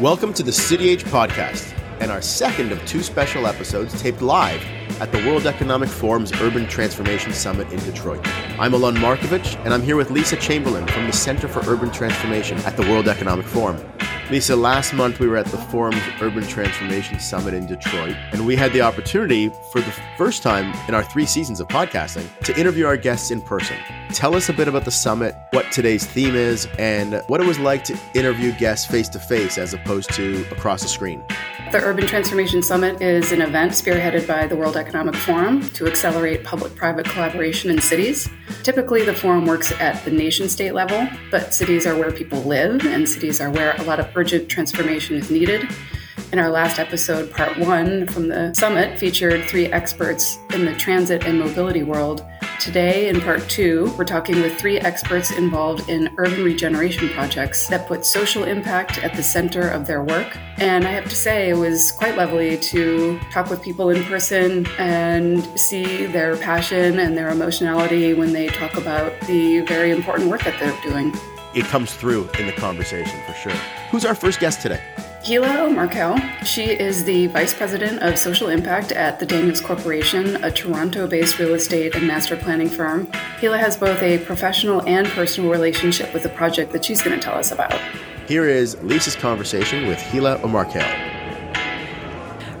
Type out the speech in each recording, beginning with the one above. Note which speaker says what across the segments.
Speaker 1: Welcome to the City Age podcast and our second of two special episodes taped live at the World Economic Forum's Urban Transformation Summit in Detroit. I'm Alon Markovich, and I'm here with Lisa Chamberlain from the Center for Urban Transformation at the World Economic Forum. Lisa, last month we were at the Forum's Urban Transformation Summit in Detroit, and we had the opportunity for the first time in our three seasons of podcasting to interview our guests in person. Tell us a bit about the summit, what today's theme is, and what it was like to interview guests face to face as opposed to across a screen.
Speaker 2: The Urban Transformation Summit is an event spearheaded by the World Economic Forum to accelerate public private collaboration in cities. Typically, the forum works at the nation state level, but cities are where people live, and cities are where a lot of urgent transformation is needed. In our last episode, part one from the summit featured three experts in the transit and mobility world. Today, in part two, we're talking with three experts involved in urban regeneration projects that put social impact at the center of their work. And I have to say, it was quite lovely to talk with people in person and see their passion and their emotionality when they talk about the very important work that they're doing.
Speaker 1: It comes through in the conversation for sure. Who's our first guest today?
Speaker 2: Heela Omarkhail. She is the Vice President of Social Impact at the Daniels Corporation, a Toronto based real estate and master planning firm. Heela has both a professional and personal relationship with the project that she's going to tell us about.
Speaker 1: Here is Lisa's conversation with Heela Omarkhail.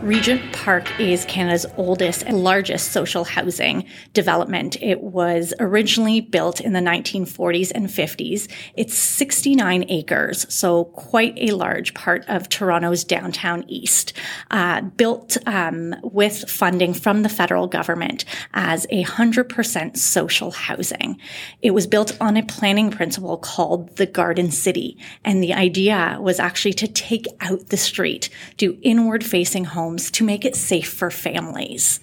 Speaker 3: Regent Park is Canada's oldest and largest social housing development. It was originally built in the 1940s and 50s. It's 69 acres, so quite a large part of Toronto's downtown east. Uh, built um, with funding from the federal government as a 100% social housing. It was built on a planning principle called the Garden City, and the idea was actually to take out the street, do inward facing homes homes to make it safe for families.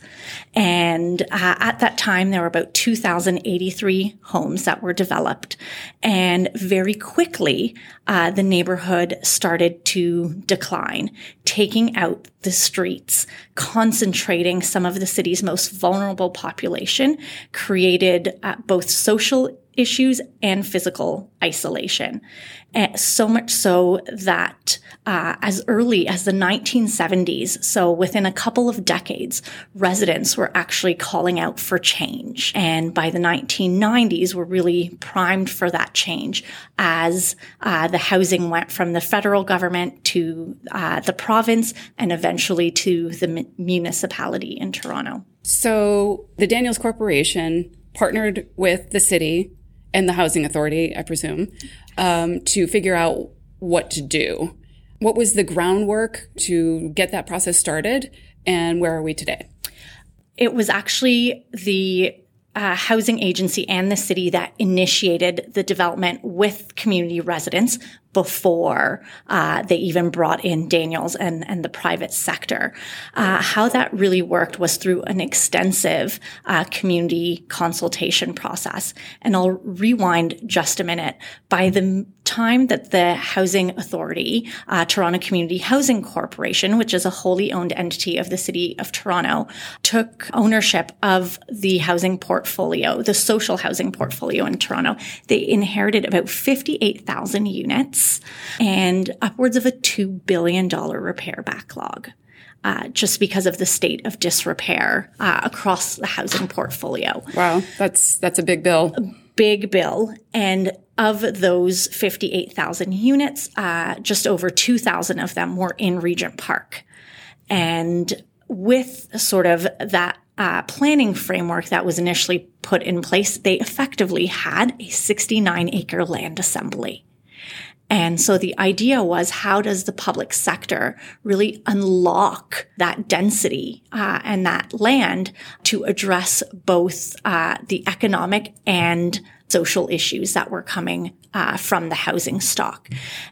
Speaker 3: And uh, at that time, there were about 2,083 homes that were developed. And very quickly, uh, the neighborhood started to decline, taking out the streets, concentrating some of the city's most vulnerable population, created uh, both social issues and physical isolation. And so much so that uh, as early as the 1970s, so within a couple of decades, residents were actually calling out for change. And by the 1990s, were really primed for that change as uh, the housing went from the federal government to uh, the province and eventually to the municipality in Toronto.
Speaker 4: So the Daniels Corporation partnered with the city and the housing authority, I presume, um, to figure out what to do. What was the groundwork to get that process started, and where are we today?
Speaker 3: It was actually the uh, housing agency and the city that initiated the development with community residents before uh, they even brought in Daniels and, and the private sector. Uh, how that really worked was through an extensive uh, community consultation process. And I'll rewind just a minute. By the time that the Housing Authority, uh, Toronto Community Housing Corporation, which is a wholly owned entity of the City of Toronto, took ownership of the housing portfolio, the social housing portfolio in Toronto, they inherited about 58,000 units and upwards of a $2 billion repair backlog. Uh, just because of the state of disrepair uh, across the housing portfolio.
Speaker 4: Wow, that's that's a big bill.
Speaker 3: Big bill, and of those fifty-eight thousand units, uh, just over two thousand of them were in Regent Park, and with sort of that uh, planning framework that was initially put in place, they effectively had a 69 acre land assembly. And so the idea was how does the public sector really unlock that density uh, and that land to address both uh, the economic and social issues that were coming uh, from the housing stock.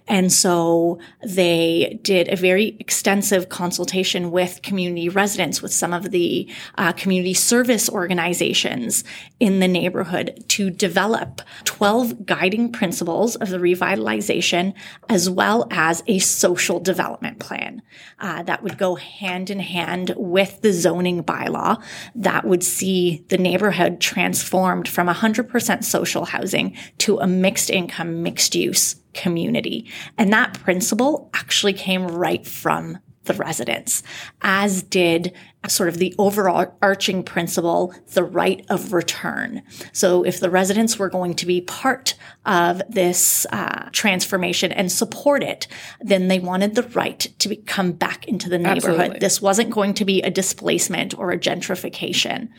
Speaker 3: And so they did a very extensive consultation with community residents, with some of the uh, community service organizations in the neighborhood to develop 12 guiding principles of the revitalization, as well as a social development plan uh, that would go hand in hand with the zoning bylaw that would see the neighborhood transformed from 100% social social housing to a mixed income, mixed use community. And that principle actually came right from the residents, as did sort of the overarching principle, the right of return. So if the residents were going to be part of this uh, transformation and support it, then they wanted the right to be, come back into the neighborhood. Absolutely. This wasn't going to be a displacement or a gentrification.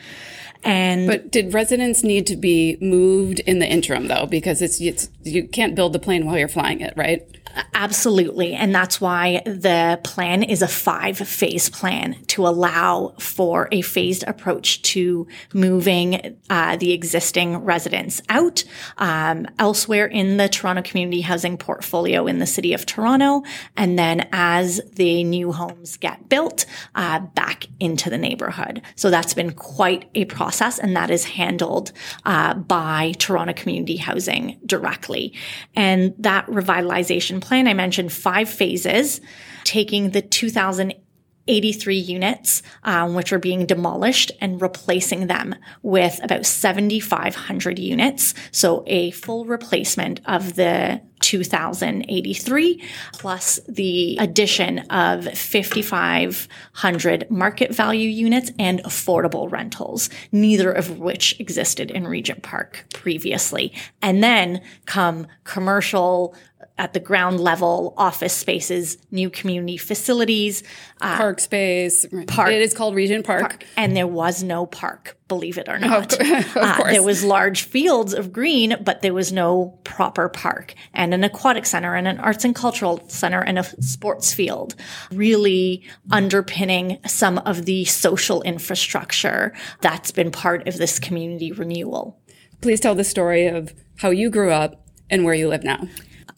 Speaker 3: And
Speaker 4: but did residents need to be moved in the interim though? Because it's, it's you can't build the plane while you're flying it, right?
Speaker 3: Absolutely. And that's why the plan is a five phase plan to allow for a phased approach to moving uh, the existing residents out um, elsewhere in the Toronto community housing portfolio in the city of Toronto. And then as the new homes get built, uh, back into the neighborhood. So that's been quite a process and that is handled uh, by Toronto community housing directly. And that revitalization plan, I mentioned five phases, taking the 2083 units, um, which are being demolished and replacing them with about 7,500 units. So a full replacement of the 2083 plus the addition of 5,500 market value units and affordable rentals, neither of which existed in Regent Park previously. And then come commercial at the ground level office spaces, new community facilities,
Speaker 4: uh, park space. Park. It is called Regent Park. park.
Speaker 3: And there was no park, believe it or not. of uh, there was large fields of green, but there was no proper park and an aquatic center and an arts and cultural center and a sports field, really underpinning some of the social infrastructure that's been part of this community renewal.
Speaker 4: Please tell the story of how you grew up and where you live now.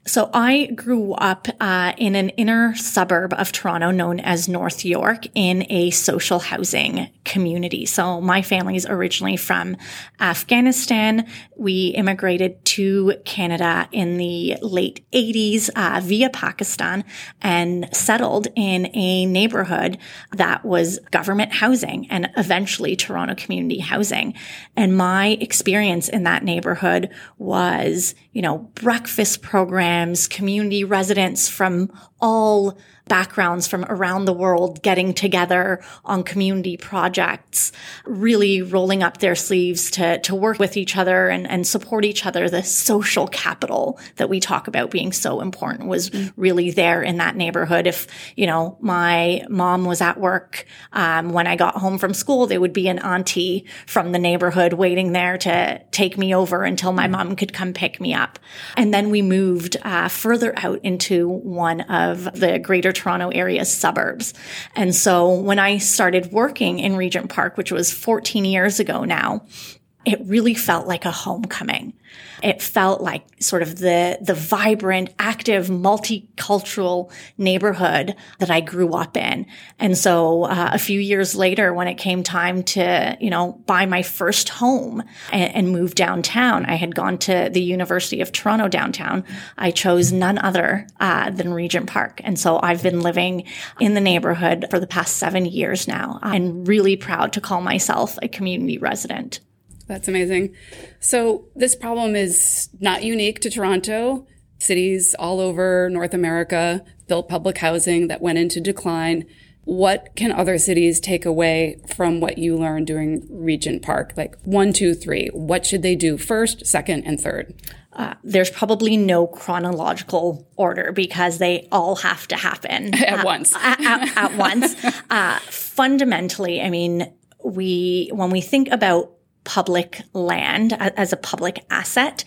Speaker 3: So I grew up uh, in an inner suburb of Toronto known as North York in a social housing community. So my family is originally from Afghanistan. We immigrated to Canada in the late 80s uh, via Pakistan and settled in a neighborhood that was government housing and eventually Toronto community housing. And my experience in that neighborhood was, you know, breakfast programs programs, community residents from all backgrounds from around the world getting together on community projects, really rolling up their sleeves to, to work with each other and, and support each other. The social capital that we talk about being so important was really there in that neighborhood. If, you know, my mom was at work, um, when I got home from school, there would be an auntie from the neighborhood waiting there to take me over until my mom could come pick me up. And then we moved uh, further out into one of the greater Toronto area suburbs. And so when I started working in Regent Park, which was 14 years ago now, it really felt like a homecoming. It felt like sort of the, the vibrant, active, multicultural neighborhood that I grew up in. And so uh, a few years later, when it came time to, you know, buy my first home and, and move downtown, I had gone to the University of Toronto downtown. I chose none other uh, than Regent Park. And so I've been living in the neighborhood for the past seven years now and really proud to call myself a community resident.
Speaker 4: That's amazing. So this problem is not unique to Toronto. Cities all over North America built public housing that went into decline. What can other cities take away from what you learned during Regent Park? Like one, two, three. What should they do first, second, and third?
Speaker 3: Uh, there's probably no chronological order because they all have to happen
Speaker 4: at once.
Speaker 3: at, at, at once. Uh, fundamentally, I mean, we when we think about public land as a public asset,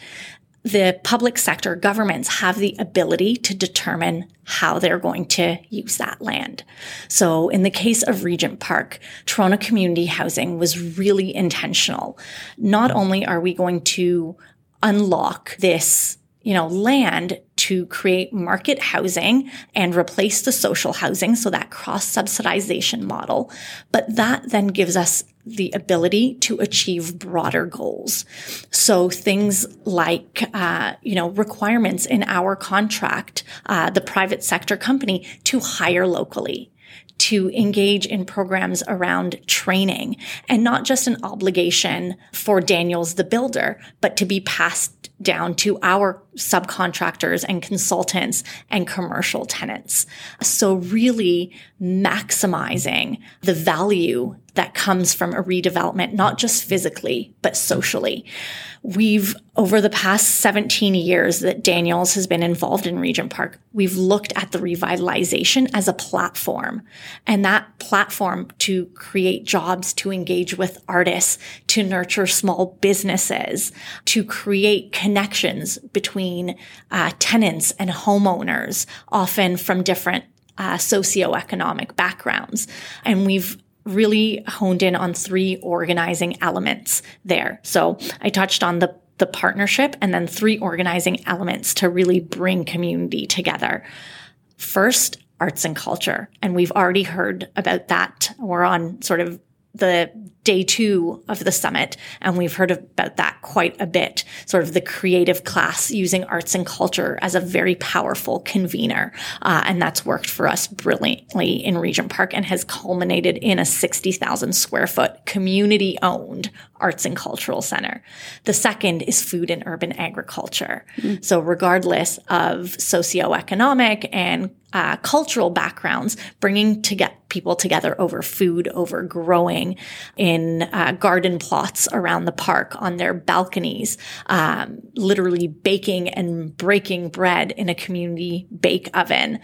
Speaker 3: the public sector governments have the ability to determine how they're going to use that land. So in the case of Regent Park, Toronto Community Housing was really intentional. Not only are we going to unlock this you know, land to create market housing and replace the social housing. So that cross subsidization model. But that then gives us the ability to achieve broader goals. So things like, uh, you know, requirements in our contract, uh, the private sector company to hire locally to engage in programs around training and not just an obligation for Daniels the builder, but to be passed down to our subcontractors and consultants and commercial tenants. So really maximizing the value that comes from a redevelopment, not just physically, but socially. We've, over the past 17 years that Daniels has been involved in Regent Park, we've looked at the revitalization as a platform and that platform to create jobs, to engage with artists, to nurture small businesses, to create connections between uh, tenants and homeowners, often from different uh, socioeconomic backgrounds. And we've really honed in on three organizing elements there. So I touched on the the partnership and then three organizing elements to really bring community together. First, arts and culture. And we've already heard about that. We're on sort of the day two of the summit, and we've heard about that quite a bit. Sort of the creative class using arts and culture as a very powerful convener, uh, and that's worked for us brilliantly in Regent Park and has culminated in a sixty thousand square foot community owned arts and cultural center. The second is food and urban agriculture. Mm-hmm. So regardless of socioeconomic and uh, cultural backgrounds, bringing to get people together over food, over growing in uh, garden plots around the park on their balconies, um, literally baking and breaking bread in a community bake oven.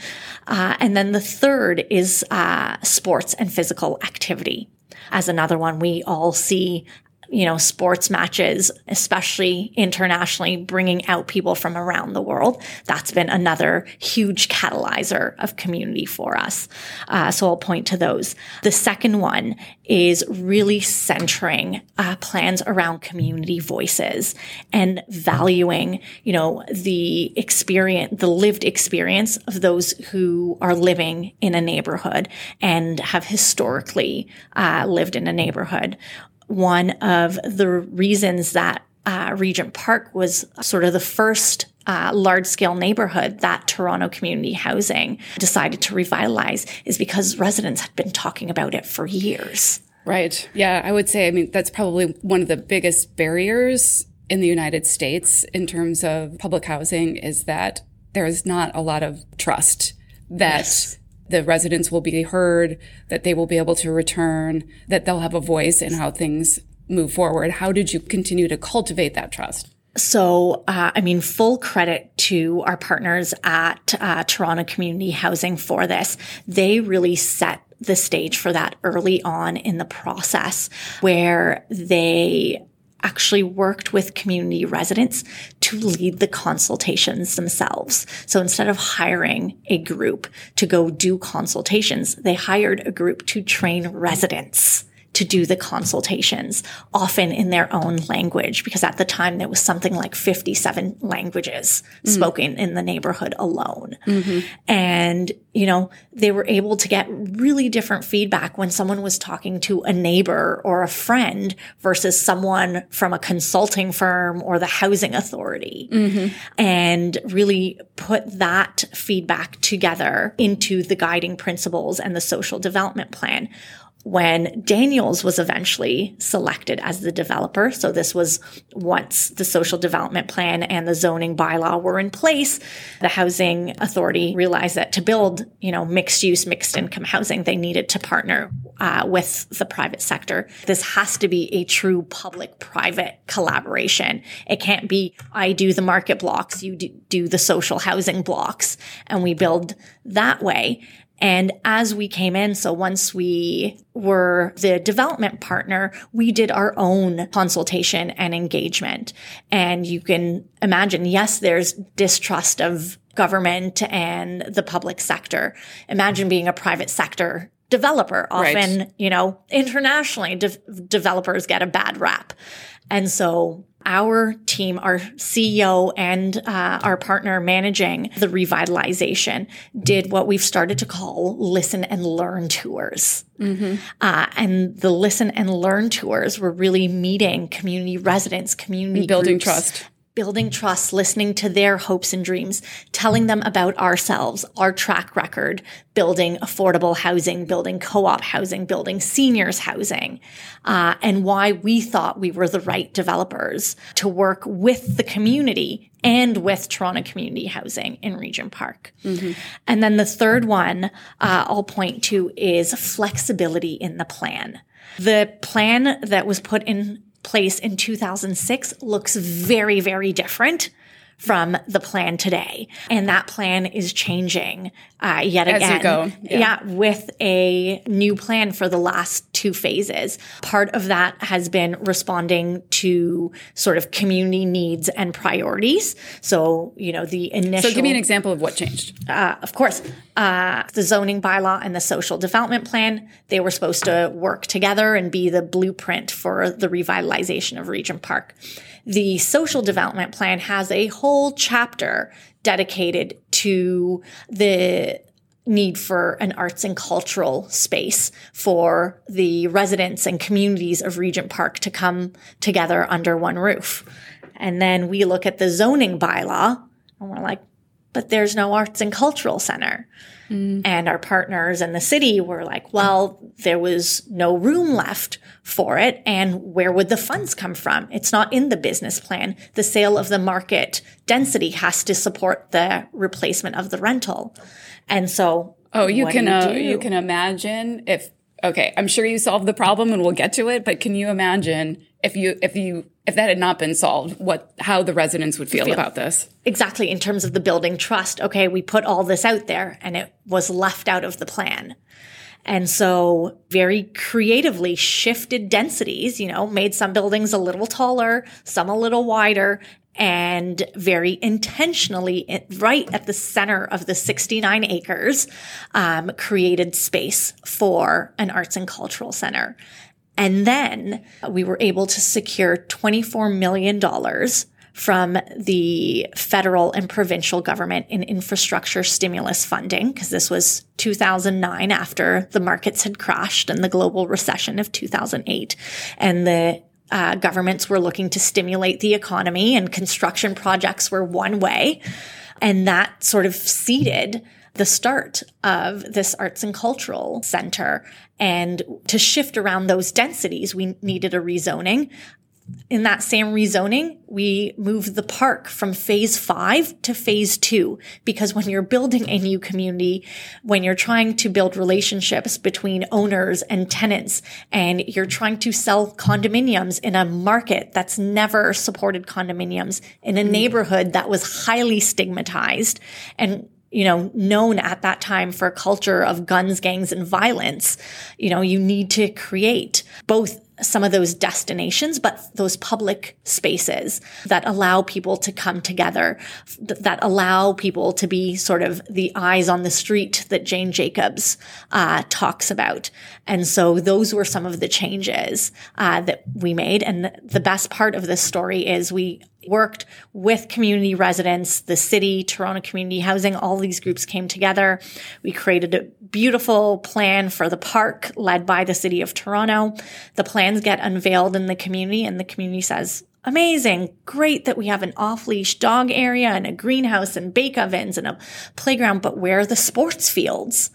Speaker 3: Uh, and then the third is uh, sports and physical activity as another one we all see you know, sports matches, especially internationally, bringing out people from around the world. That's been another huge catalyzer of community for us. Uh, so I'll point to those. The second one is really centering uh, plans around community voices and valuing, you know, the experience, the lived experience of those who are living in a neighborhood and have historically uh, lived in a neighborhood one of the reasons that uh, Regent Park was sort of the first uh, large scale neighborhood that Toronto Community Housing decided to revitalize is because residents had been talking about it for years.
Speaker 4: Right. Yeah, I would say, I mean, that's probably one of the biggest barriers in the United States in terms of public housing is that there is not a lot of trust that yes the residents will be heard, that they will be able to return, that they'll have a voice in how things move forward. How did you continue to cultivate that trust?
Speaker 3: So, uh, I mean, full credit to our partners at uh, Toronto Community Housing for this. They really set the stage for that early on in the process where they actually worked with community residents to lead the consultations themselves. So instead of hiring a group to go do consultations, they hired a group to train residents to do the consultations, often in their own language, because at the time there was something like 57 languages mm. spoken in the neighborhood alone. Mm-hmm. And, you know, they were able to get really different feedback when someone was talking to a neighbor or a friend versus someone from a consulting firm or the housing authority mm-hmm. and really put that feedback together into the guiding principles and the social development plan when Daniels was eventually selected as the developer. So this was once the social development plan and the zoning bylaw were in place, the housing authority realized that to build, you know, mixed use, mixed income housing, they needed to partner uh, with the private sector. This has to be a true public private collaboration. It can't be, I do the market blocks, you do, do the social housing blocks, and we build that way. And as we came in, so once we were the development partner, we did our own consultation and engagement. And you can imagine, yes, there's distrust of government and the public sector. Imagine being a private sector developer. Often, right. you know, internationally, de- developers get a bad rap. And so our team, our CEO and uh, our partner managing the revitalization did what we've started to call listen and learn tours. Mm-hmm. Uh, and the listen and learn tours were really meeting community residents, community
Speaker 4: building
Speaker 3: groups,
Speaker 4: trust
Speaker 3: building trust, listening to their hopes and dreams, telling them about ourselves, our track record, building affordable housing, building co-op housing, building seniors housing, uh, and why we thought we were the right developers to work with the community and with Toronto Community Housing in Regent Park. Mm-hmm. And then the third one uh, I'll point to is flexibility in the plan. The plan that was put in place in 2006 looks very, very different from the plan today. And that plan is changing uh, yet
Speaker 4: As
Speaker 3: again.
Speaker 4: you go.
Speaker 3: Yeah. yeah, with a new plan for the last two phases. Part of that has been responding to sort of community needs and priorities. So, you know, the initial.
Speaker 4: So, give me an example of what changed.
Speaker 3: Uh, of course, uh, the zoning bylaw and the social development plan, they were supposed to work together and be the blueprint for the revitalization of Regent Park. The social development plan has a whole chapter dedicated to the need for an arts and cultural space for the residents and communities of Regent Park to come together under one roof. And then we look at the zoning bylaw and we're like, but there's no arts and cultural center. Mm. And our partners in the city were like, well, there was no room left for it. And where would the funds come from? It's not in the business plan. The sale of the market density has to support the replacement of the rental. And so,
Speaker 4: oh, you can,
Speaker 3: you,
Speaker 4: uh, you can imagine if, okay, I'm sure you solved the problem and we'll get to it, but can you imagine if you, if you, if that had not been solved, what, how the residents would feel, feel, about this?
Speaker 3: Exactly. In terms of the building trust. Okay. We put all this out there and it was left out of the plan. And so very creatively shifted densities, you know, made some buildings a little taller, some a little wider, and very intentionally, right at the center of the 69 acres, um, created space for an arts and cultural center. And then we were able to secure $24 million from the federal and provincial government in infrastructure stimulus funding, because this was 2009 after the markets had crashed and the global recession of 2008. And the uh, governments were looking to stimulate the economy and construction projects were one way. And that sort of seeded the start of this arts and cultural center. And to shift around those densities, we needed a rezoning in that same rezoning, we moved the park from phase five to phase two because when you're building a new community, when you're trying to build relationships between owners and tenants, and you're trying to sell condominiums in a market that's never supported condominiums in a mm. neighborhood that was highly stigmatized and you know, known at that time for a culture of guns, gangs, and violence, you know, you need to create both some of those destinations, but those public spaces that allow people to come together, that allow people to be sort of the eyes on the street that Jane Jacobs uh, talks about. And so those were some of the changes uh, that we made. And the best part of this story is we worked with community residents, the city, Toronto Community Housing, all these groups came together. We created a beautiful plan for the park led by the city of Toronto. The plans get unveiled in the community and the community says, amazing, great that we have an off leash dog area and a greenhouse and bake ovens and a playground, but where are the sports fields?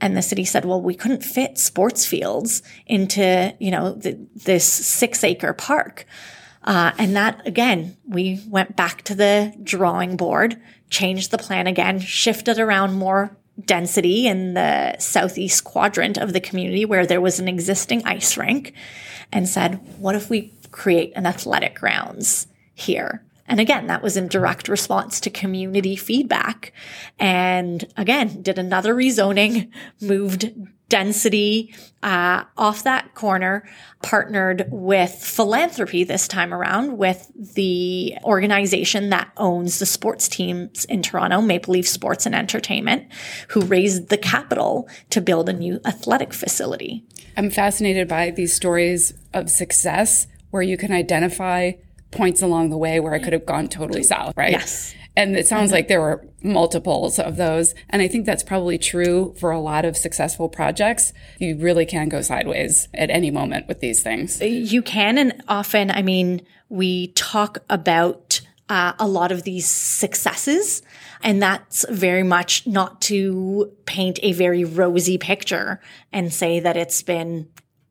Speaker 3: And the city said, well, we couldn't fit sports fields into, you know, the, this six acre park. Uh, and that again, we went back to the drawing board, changed the plan again, shifted around more density in the southeast quadrant of the community where there was an existing ice rink and said, what if we create an athletic grounds here? And again, that was in direct response to community feedback. And again, did another rezoning, moved density uh, off that corner, partnered with philanthropy this time around with the organization that owns the sports teams in Toronto, Maple Leaf Sports and Entertainment, who raised the capital to build a new athletic facility.
Speaker 4: I'm fascinated by these stories of success where you can identify points along the way where it could have gone totally south, right?
Speaker 3: Yes.
Speaker 4: And it sounds like there were multiples of those. And I think that's probably true for a lot of successful projects. You really can go sideways at any moment with these things.
Speaker 3: You can. And often, I mean, we talk about uh, a lot of these successes. And that's very much not to paint a very rosy picture and say that it's been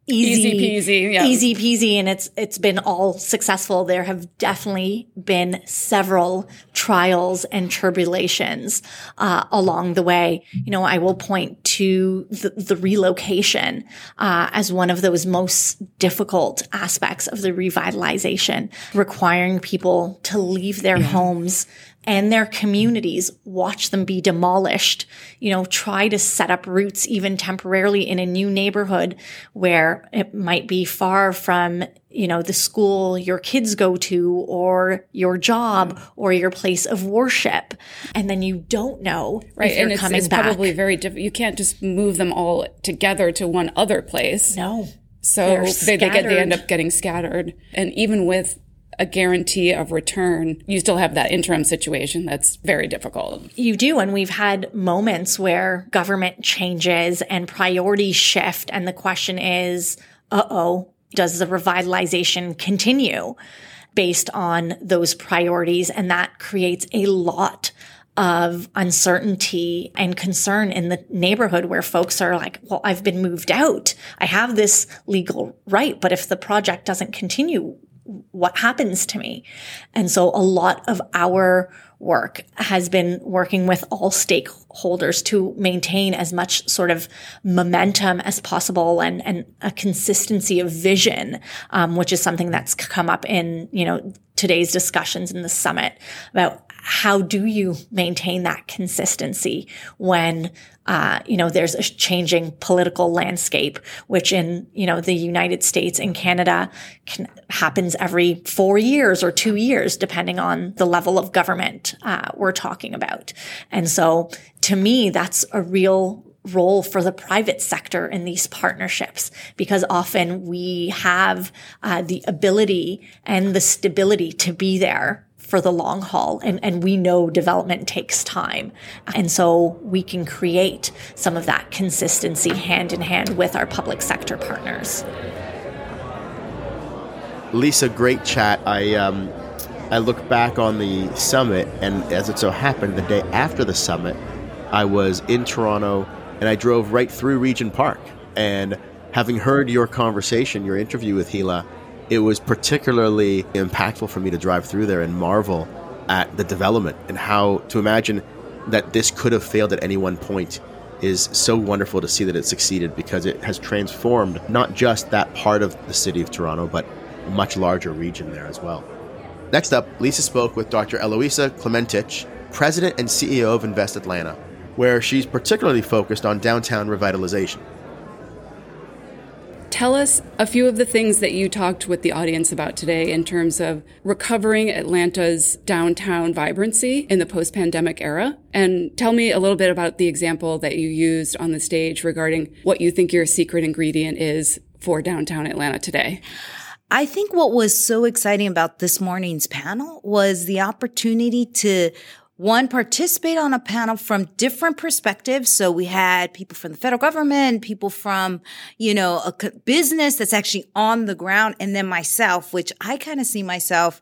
Speaker 3: easy,
Speaker 4: easy peasy, yeah.
Speaker 3: easy peasy, and it's it's been all successful. There have definitely been several trials and tribulations uh, along the way. You know, I will point to the, the relocation uh, as one of those most difficult aspects of the revitalization, requiring people to leave their yeah. homes and their communities, watch them be demolished, you know, try to set up roots even temporarily in a new neighborhood where it might be far from, you know, the school your kids go to or your job or your place of worship. And then you don't know right. and it's, it's
Speaker 4: probably very difficult. You can't just move them all together to one other place.
Speaker 3: No.
Speaker 4: So they, they, get, they end up getting scattered. And even with a guarantee of return, you still have that interim situation that's very difficult.
Speaker 3: You do. And we've had moments where government changes and priorities shift. And the question is, uh oh, does the revitalization continue based on those priorities? And that creates a lot of uncertainty and concern in the neighborhood where folks are like, well, I've been moved out. I have this legal right. But if the project doesn't continue, what happens to me? And so a lot of our work has been working with all stakeholders to maintain as much sort of momentum as possible and, and a consistency of vision, um, which is something that's come up in, you know, today's discussions in the summit about how do you maintain that consistency when uh, you know there's a changing political landscape which in you know the united states and canada can, happens every four years or two years depending on the level of government uh, we're talking about. And so to me that's a real role for the private sector in these partnerships because often we have uh, the ability and the stability to be there for the long haul. And, and we know development takes time. And so we can create some of that consistency hand in hand with our public sector partners.
Speaker 1: Lisa, great chat. I, um, I look back on the summit, and as it so happened, the day after the summit, I was in Toronto and I drove right through Regent Park. And having heard your conversation, your interview with Heela, it was particularly impactful for me to drive through there and marvel at the development and how to imagine that this could have failed at any one point is so wonderful to see that it succeeded because it has transformed not just that part of the city of Toronto, but a much larger region there as well. Next up, Lisa spoke with Dr. Eloisa Klementich, President and CEO of Invest Atlanta, where she's particularly focused on downtown revitalization.
Speaker 4: Tell us a few of the things that you talked with the audience about today in terms of recovering Atlanta's downtown vibrancy in the post pandemic era. And tell me a little bit about the example that you used on the stage regarding what you think your secret ingredient is for downtown Atlanta today.
Speaker 5: I think what was so exciting about this morning's panel was the opportunity to one participate on a panel from different perspectives. So we had people from the federal government, people from, you know, a business that's actually on the ground, and then myself, which I kind of see myself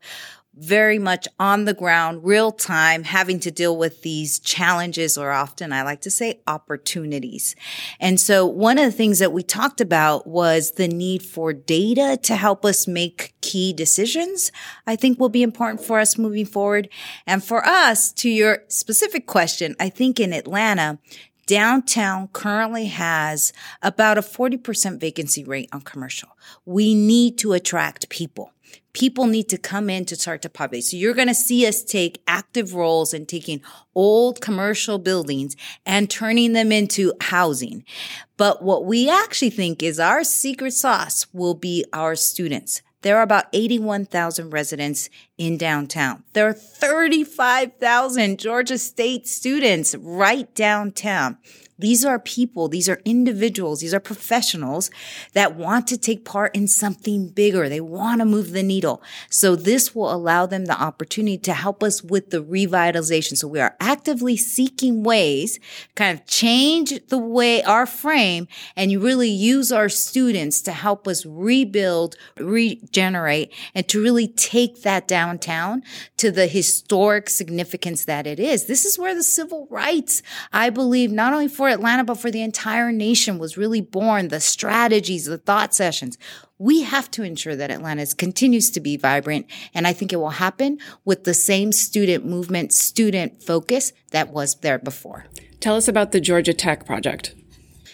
Speaker 5: very much on the ground, real time, having to deal with these challenges, or often I like to say opportunities. And so one of the things that we talked about was the need for data to help us make key decisions. I think will be important for us moving forward. And for us, to your specific question, I think in Atlanta, downtown currently has about a 40% vacancy rate on commercial. We need to attract people people need to come in to start to populate. So you're going to see us take active roles in taking old commercial buildings and turning them into housing. But what we actually think is our secret sauce will be our students. There are about 81,000 residents in downtown. There are 35,000 Georgia State students right downtown. These are people, these are individuals, these are professionals that want to take part in something bigger. They want to move the needle. So this will allow them the opportunity to help us with the revitalization. So we are actively seeking ways, kind of change the way our frame and you really use our students to help us rebuild, regenerate, and to really take that downtown to the historic significance that it is. This is where the civil rights, I believe, not only for Atlanta, but for the entire nation was really born. The strategies, the thought sessions. We have to ensure that Atlanta continues to be vibrant. And I think it will happen with the same student movement, student focus that was there before.
Speaker 4: Tell us about the Georgia Tech project.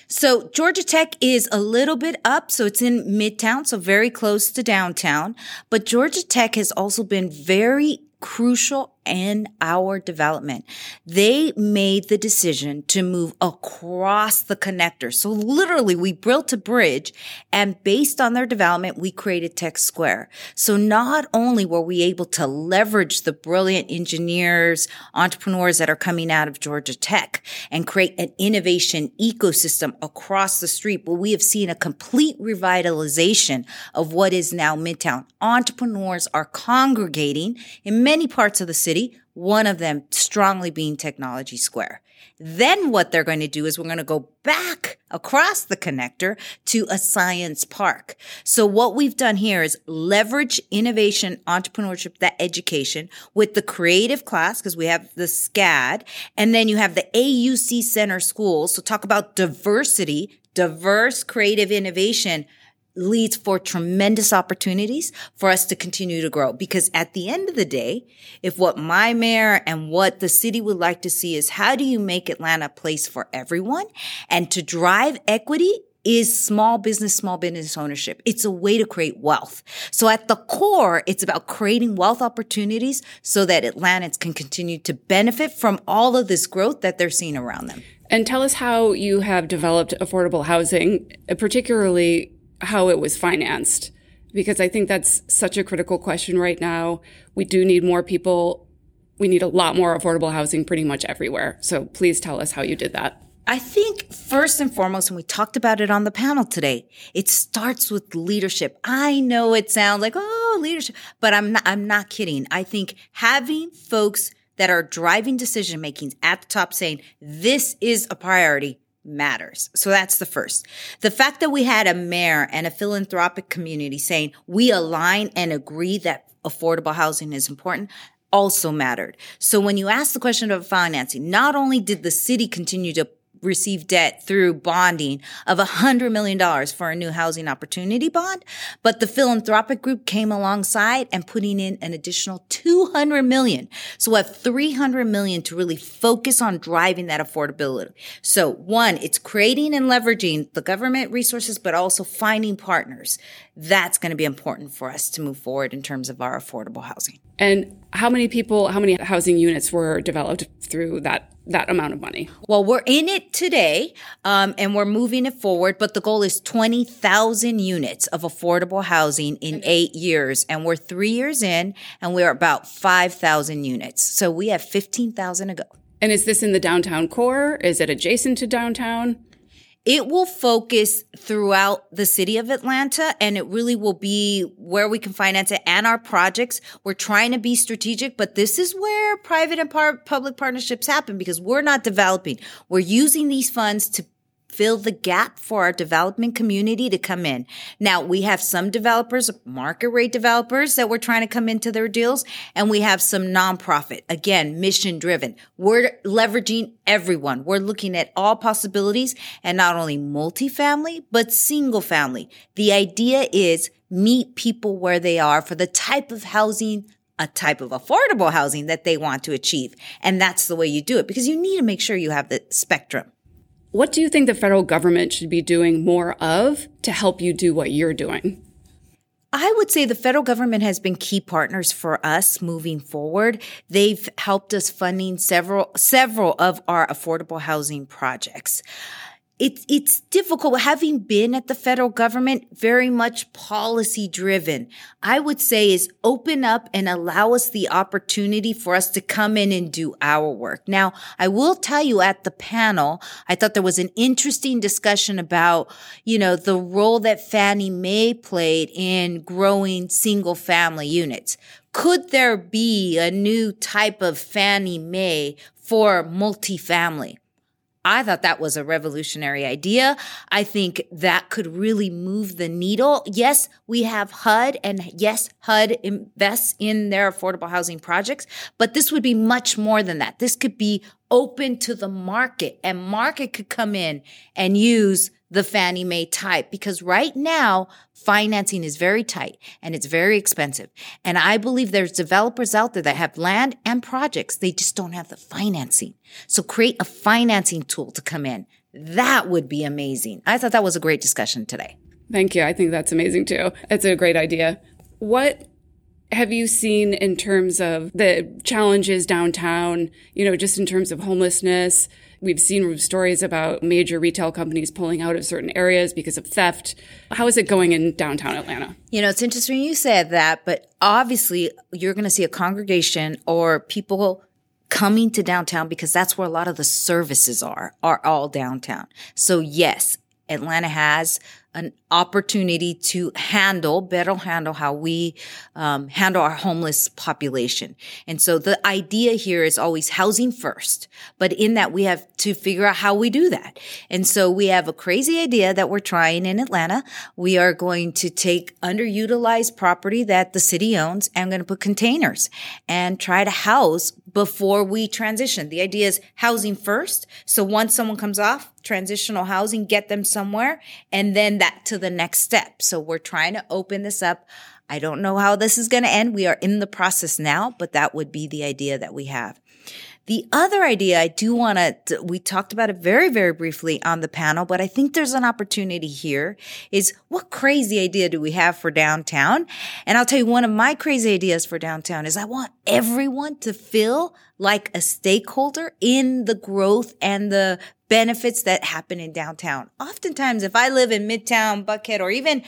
Speaker 5: So Georgia Tech is a little bit up. So it's in Midtown, so very close to downtown. But Georgia Tech has also been very crucial in our development. They made the decision to move across the connector. So literally we built a bridge and based on their development, we created Tech Square. So not only were we able to leverage the brilliant engineers, entrepreneurs that are coming out of Georgia Tech and create an innovation ecosystem across the street, but we have seen a complete revitalization of what is now Midtown. Entrepreneurs are congregating in many parts of the city city, one of them strongly being Technology Square. Then what they're going to do is we're going to go back across the connector to a science park. So what we've done here is leverage innovation, entrepreneurship, that education with the creative class, because we have the SCAD, and then you have the AUC Center schools. So talk about diversity, diverse creative innovation leads for tremendous opportunities for us to continue to grow. Because at the end of the day, if what my mayor and what the city would like to see is how do you make Atlanta a place for everyone and to drive equity is small business, small business ownership. It's a way to create wealth. So at the core, it's about creating wealth opportunities so that Atlantans can continue to benefit from all of this growth that they're seeing around them.
Speaker 4: And tell us how you have developed affordable housing, particularly how it was financed because I think that's such a critical question right now. We do need more people. We need a lot more affordable housing pretty much everywhere. So please tell us how you did that.
Speaker 5: I think first and foremost, and we talked about it on the panel today, it starts with leadership. I know it sounds like, oh, leadership, but I'm not, I'm not kidding. I think having folks that are driving decision making at the top saying, this is a priority matters. So that's the first. The fact that we had a mayor and a philanthropic community saying we align and agree that affordable housing is important also mattered. So when you ask the question of financing, not only did the city continue to receive debt through bonding of $100 million for a new housing opportunity bond. But the philanthropic group came alongside and putting in an additional 200 million. So we have 300 million to really focus on driving that affordability. So one, it's creating and leveraging the government resources, but also finding partners. That's going to be important for us to move forward in terms of our affordable housing.
Speaker 4: And how many people, how many housing units were developed through that that amount of money?
Speaker 5: Well, we're in it today, um, and we're moving it forward. But the goal is twenty thousand units of affordable housing in eight years, and we're three years in, and we're about five thousand units. So we have fifteen thousand to go.
Speaker 4: And is this in the downtown core? Is it adjacent to downtown?
Speaker 5: It will focus throughout the city of Atlanta and it really will be where we can finance it and our projects. We're trying to be strategic, but this is where private and par- public partnerships happen because we're not developing. We're using these funds to fill the gap for our development community to come in. Now we have some developers, market rate developers that we're trying to come into their deals. And we have some nonprofit, again, mission driven. We're leveraging everyone. We're looking at all possibilities and not only multifamily, but single family. The idea is meet people where they are for the type of housing a type of affordable housing that they want to achieve. And that's the way you do it because you need to make sure you have the spectrum.
Speaker 4: What do you think the federal government should be doing more of to help you do what you're doing?
Speaker 5: I would say the federal government has been key partners for us moving forward. They've helped us funding several, several of our affordable housing projects it's it's difficult. Having been at the federal government very much policy driven i would say is open up and allow us the opportunity for us to come in and do our work. Now i will tell you at the panel i thought there was an interesting discussion about you know the role that fannie mae played in growing single family units. Could there be a new type of fannie mae for multifamily I thought that was a revolutionary idea. I think that could really move the needle. Yes, we have HUD and yes, HUD invests in their affordable housing projects, but this would be much more than that. This could be open to the market and market could come in and use the Fannie Mae type because right now financing is very tight and it's very expensive. And I believe there's developers out there that have land and projects. They just don't have the financing. So create a financing tool to come in. That would be amazing. I thought that was a great discussion today.
Speaker 4: Thank you. I think that's amazing too. It's a great idea. What have you seen in terms of the challenges downtown, you know, just in terms of homelessness? We've seen stories about major retail companies pulling out of certain areas because of theft. How is it going in downtown Atlanta?
Speaker 5: You know, it's interesting you said that, but obviously you're going to see a congregation or people coming to downtown because that's where a lot of the services are, are all downtown. So yes, Atlanta has an opportunity to handle, better handle how we um, handle our homeless population. And so the idea here is always housing first, but in that we have to figure out how we do that. And so we have a crazy idea that we're trying in Atlanta. We are going to take underutilized property that the city owns and going to put containers and try to house before we transition. The idea is housing first. So once someone comes off transitional housing, get them somewhere and then that to the next step. So we're trying to open this up. I don't know how this is going to end. We are in the process now, but that would be the idea that we have. The other idea I do want to, we talked about it very, very briefly on the panel, but I think there's an opportunity here is what crazy idea do we have for downtown? And I'll tell you, one of my crazy ideas for downtown is I want everyone to feel like a stakeholder in the growth and the benefits that happen in downtown. Oftentimes, if I live in Midtown, Buckhead, or even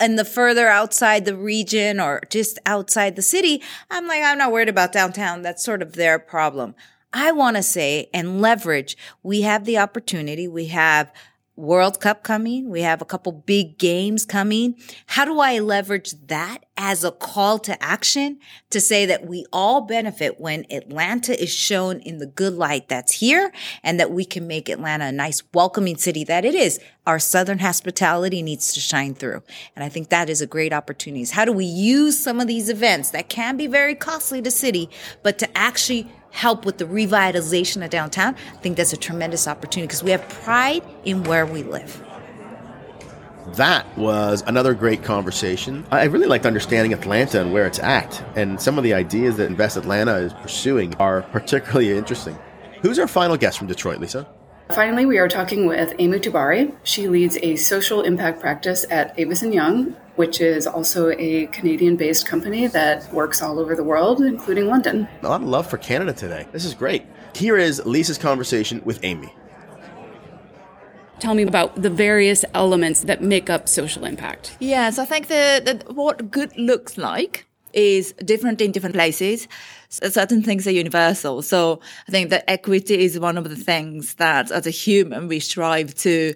Speaker 5: in the further outside the region or just outside the city, I'm like, I'm not worried about downtown. That's sort of their problem. I want to say and leverage, we have the opportunity. We have World Cup coming. We have a couple big games coming. How do I leverage that as a call to action to say that we all benefit when Atlanta is shown in the good light that's here and that we can make Atlanta a nice welcoming city that it is. Our Southern hospitality needs to shine through. And I think that is a great opportunity. How do we use some of these events that can be very costly to city, but to actually help with the revitalization of downtown, I think that's a tremendous opportunity because we have pride in where we live.
Speaker 1: That was another great conversation. I really liked understanding Atlanta and where it's at, and some of the ideas that Invest Atlanta is pursuing are particularly interesting. Who's our final guest from Detroit, Lisa?
Speaker 2: Finally, we are talking with Eime Tobari. She leads a social impact practice at Avison Young, which is also a Canadian based company that works all over the world, including London.
Speaker 1: A lot of love for Canada today. This is great. Here is Lisa's conversation with Eime.
Speaker 4: Tell me about the various elements that make up social impact.
Speaker 6: Yes, I think that what good looks like is different in different places. Certain things are universal. So I think that equity is one of the things that as a human we strive to,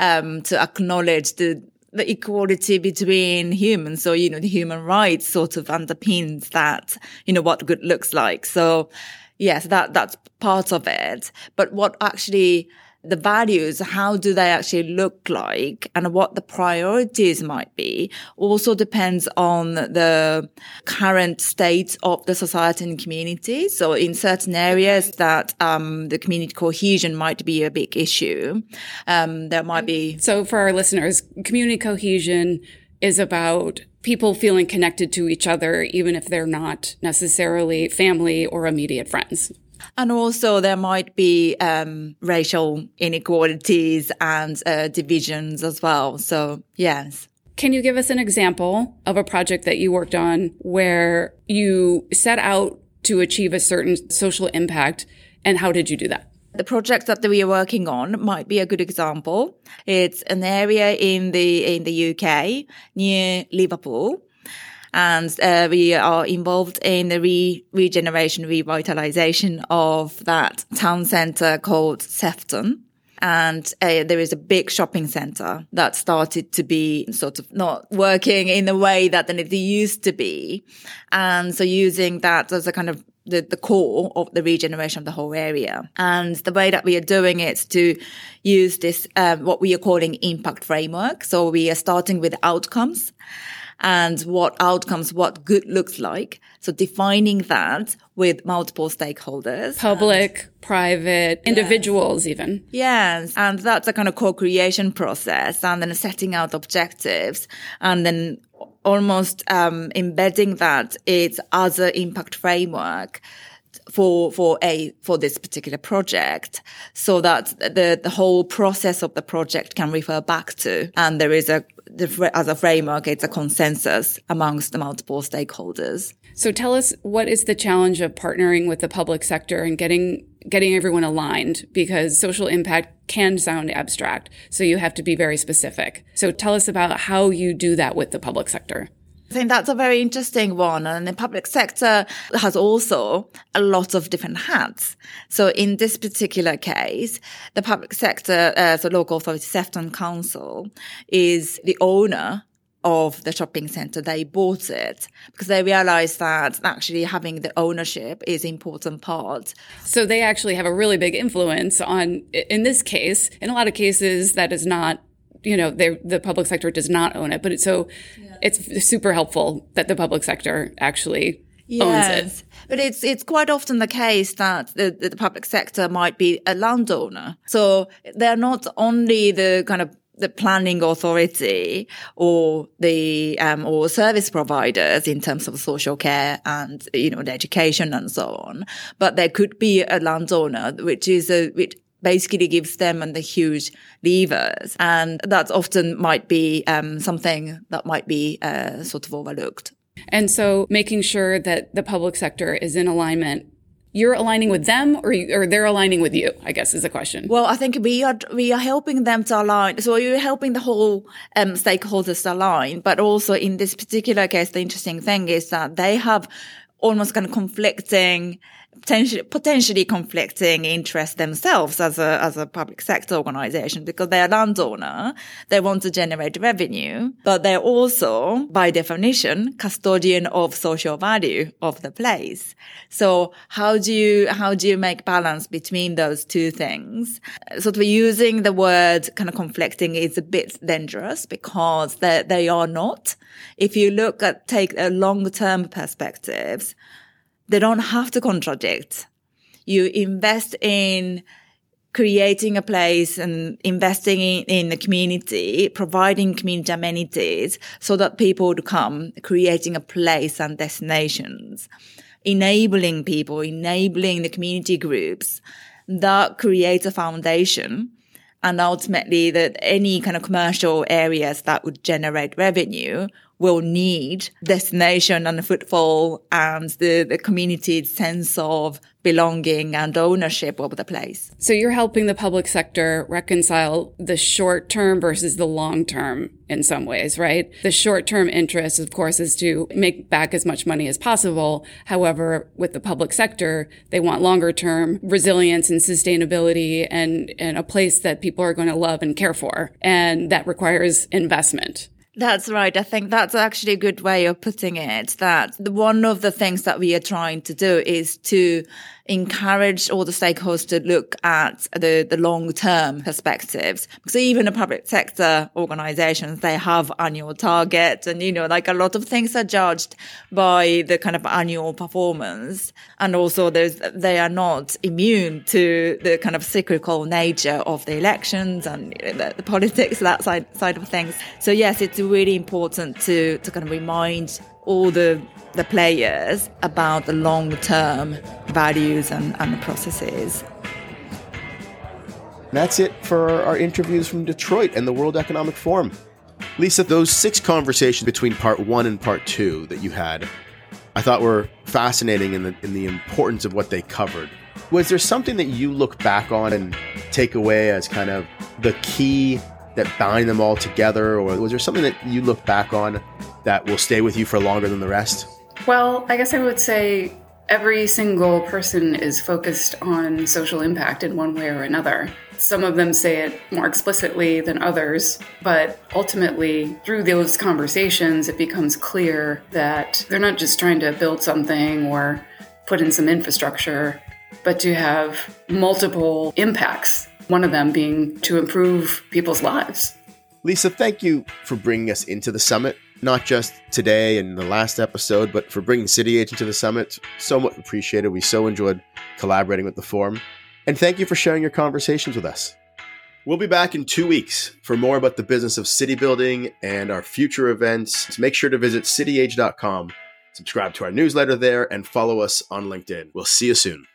Speaker 6: um, to acknowledge the, the equality between humans. So, you know, the human rights sort of underpins that, you know, what good looks like. So yes, that, that's part of it. But what actually the values, how do they actually look like and what the priorities might be also depends on the current state of the society and community. So in certain areas that, um, the community cohesion might be a big issue, um, there might be.
Speaker 4: So for our listeners, community cohesion is about people feeling connected to each other, even if they're not necessarily family or immediate friends.
Speaker 6: And also there might be um, racial inequalities and uh, divisions as well. So yes.
Speaker 4: Can you give us an example of a project that you worked on where you set out to achieve a certain social impact and how did you do that?
Speaker 6: The project that we are working on might be a good example. It's an area in the in the UK near Liverpool and uh, we are involved in the re- regeneration, revitalization of that town center called Sefton. And uh, there is a big shopping center that started to be sort of not working in the way that it used to be. And so using that as a kind of the, the core of the regeneration of the whole area. And the way that we are doing it is to use this, um, what we are calling impact framework. So we are starting with outcomes and what outcomes, what good looks like. So defining that with multiple stakeholders.
Speaker 4: Public, and, private, individuals even.
Speaker 6: Yes. And that's a kind of co-creation process and then setting out objectives and then almost um, embedding that it's other impact framework for for a for this particular project so that the the whole process of the project can refer back to and there is a as a framework it's a consensus amongst the multiple stakeholders.
Speaker 4: So tell us what is the challenge of partnering with the public sector and getting getting everyone aligned? Because social impact can sound abstract so you have to be very specific. So tell us about how you do that with the public sector
Speaker 6: I think that's a very interesting one. And the public sector has also a lot of different hats. So in this particular case, the public sector, uh, the local authority, Sefton Council, is the owner of the shopping center. They bought it because they realized that actually having the ownership is important part.
Speaker 4: So they actually have a really big influence on, in this case, in a lot of cases, that is not you know, the public sector does not own it, but it's so yeah. It's super helpful that the public sector actually yes. owns it.
Speaker 6: But it's it's quite often the case that the, the public sector might be a landowner, so they're not only the kind of the planning authority or the um, or service providers in terms of social care and you know education and so on, but there could be a landowner which is a which basically gives them and the huge levers. And that often might be um, something that might be uh, sort of overlooked.
Speaker 4: And so making sure that the public sector is in alignment you're aligning with them or, you, or they're aligning with you i guess is the question
Speaker 6: well i think we are we are helping them to align so you're helping the whole um, stakeholders align but also in this particular case the interesting thing is that they have almost kind of conflicting potentially, potentially conflicting interests themselves as a, as a public sector organization because they're a landowner. They want to generate revenue, but they're also, by definition, custodian of social value of the place. So how do you, how do you make balance between those two things? Sort of using the word kind of conflicting is a bit dangerous because they, they are not. If you look at, take a long-term perspectives, they don't have to contradict. You invest in creating a place and investing in, in, the community, providing community amenities so that people would come, creating a place and destinations, enabling people, enabling the community groups that creates a foundation and ultimately that any kind of commercial areas that would generate revenue will need destination and footfall and the, the community's sense of belonging and ownership of the place.
Speaker 4: So you're helping the public sector reconcile the short term versus the long term in some ways, right? The short term interest, of course, is to make back as much money as possible. However, with the public sector, they want longer term resilience and sustainability and, and a place that people are going to love and care for. And that requires investment.
Speaker 6: That's right. I think that's actually a good way of putting it. That one of the things that we are trying to do is to encourage all the stakeholders to look at the, the long term perspectives. Because even the public sector organizations, they have annual targets and, you know, like a lot of things are judged by the kind of annual performance. And also there's, they are not immune to the kind of cyclical nature of the elections and the, the politics, that side, side of things. So yes, it's really important to, to kind of remind all the the players about the long term values and, and the processes.
Speaker 1: That's it for our interviews from Detroit and the World Economic Forum. Lisa, those six conversations between part one and part two that you had, I thought were fascinating in the, in the importance of what they covered. Was there something that you look back on and take away as kind of the key that bind them all together? Or was there something that you look back on that will stay with you for longer than the rest?
Speaker 2: Well, I guess I would say every single person is focused on social impact in one way or another. Some of them say it more explicitly than others, but ultimately, through those conversations, it becomes clear that they're not just trying to build something or put in some infrastructure, but to have multiple impacts, one of them being to improve people's lives.
Speaker 1: Lisa, thank you for bringing us into the summit, not just today and the last episode, but for bringing City Age into the summit. So much appreciated. We so enjoyed collaborating with the forum. And thank you for sharing your conversations with us. We'll be back in two weeks for more about the business of city building and our future events. So make sure to visit cityage.com, subscribe to our newsletter there, and follow us on LinkedIn. We'll see you soon.